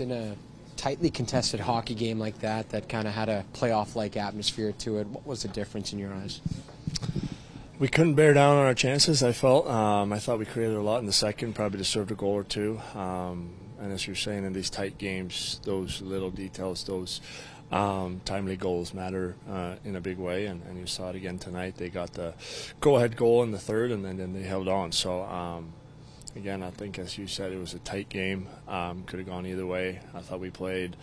In a tightly contested hockey game like that, that kind of had a playoff-like atmosphere to it, what was the difference in your eyes? We couldn't bear down on our chances. I felt. Um, I thought we created a lot in the second, probably deserved a goal or two. Um, and as you're saying, in these tight games, those little details, those um, timely goals matter uh, in a big way. And, and, you saw it again tonight. They got the go-ahead goal in the third, and then, then they held on. So um, again, I think as you said, it was a tight game. Um, could have gone either way. I thought we played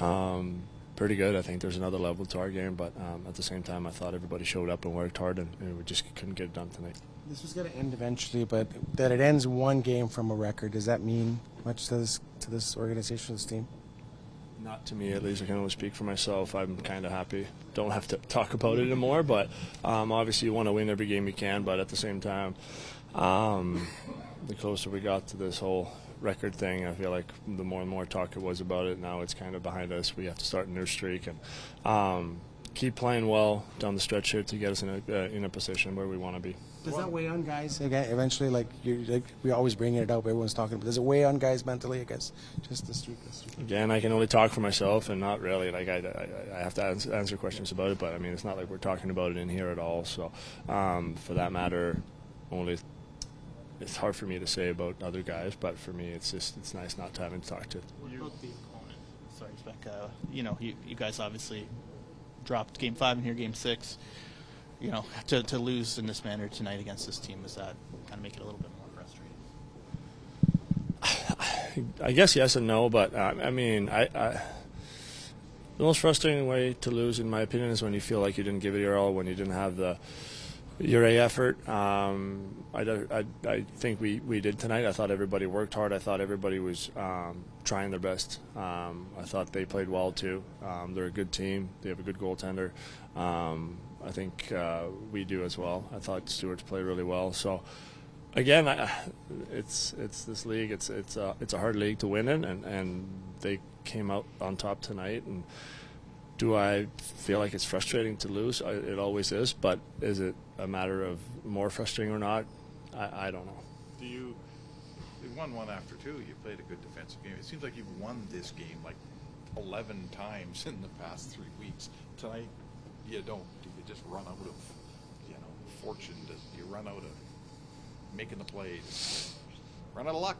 um, pretty good. I think there's another level to our game, but um, at the same time, I thought everybody showed up and worked hard, and, and we just couldn't get it done tonight. This was going to end eventually, but that it ends one game from a record, does that mean much to this to this organization, this team? Not to me, at least. I can only speak for myself. I'm kind of happy. Don't have to talk about it anymore, but um, obviously you want to win every game you can. But at the same time, um, the closer we got to this whole record thing, I feel like the more and more talk it was about it. Now it's kind of behind us. We have to start a new streak and um, keep playing well down the stretch here to get us in a uh, in a position where we want to be. Does that weigh on guys again? Eventually, like you, like we always bring it up. Everyone's talking, but does it weigh on guys mentally? I guess just the streak. The streak. Again, I can only talk for myself, and not really. Like I, I, I have to answer, answer questions about it, but I mean, it's not like we're talking about it in here at all. So, um, for that matter, only it's hard for me to say about other guys, but for me, it's just it's nice not to having to talk to. What about the opponent? Sorry. Uh, you know, you, you guys obviously dropped game five and here game six. You know, to, to lose in this manner tonight against this team, does that kind of make it a little bit more frustrating? I guess yes and no, but uh, I mean, I, I the most frustrating way to lose, in my opinion, is when you feel like you didn't give it your all, when you didn't have the your A effort. Um, I, I, I, think we, we did tonight. I thought everybody worked hard. I thought everybody was um, trying their best. Um, I thought they played well too. Um, they're a good team. They have a good goaltender. Um, I think uh, we do as well. I thought Stuart's played really well. So again, I, it's it's this league. It's it's a it's a hard league to win in, and, and they came out on top tonight and do I feel like it's frustrating to lose? I, it always is, but is it a matter of more frustrating or not? I, I don't know. Do you? You won one after two. You played a good defensive game. It seems like you've won this game like 11 times in the past three weeks. Tonight, you don't. Do you just run out of, you know, fortune? Do you run out of making the plays? Run out of luck?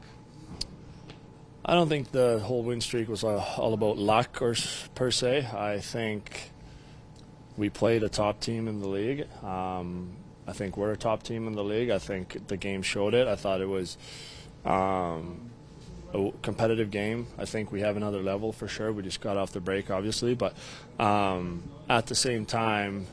I don't think the whole win streak was uh, all about luck or per se. I think we played a top team in the league. Um, I think we're a top team in the league. I think the game showed it. I thought it was um, a competitive game. I think we have another level for sure. We just got off the break, obviously, but um, at the same time,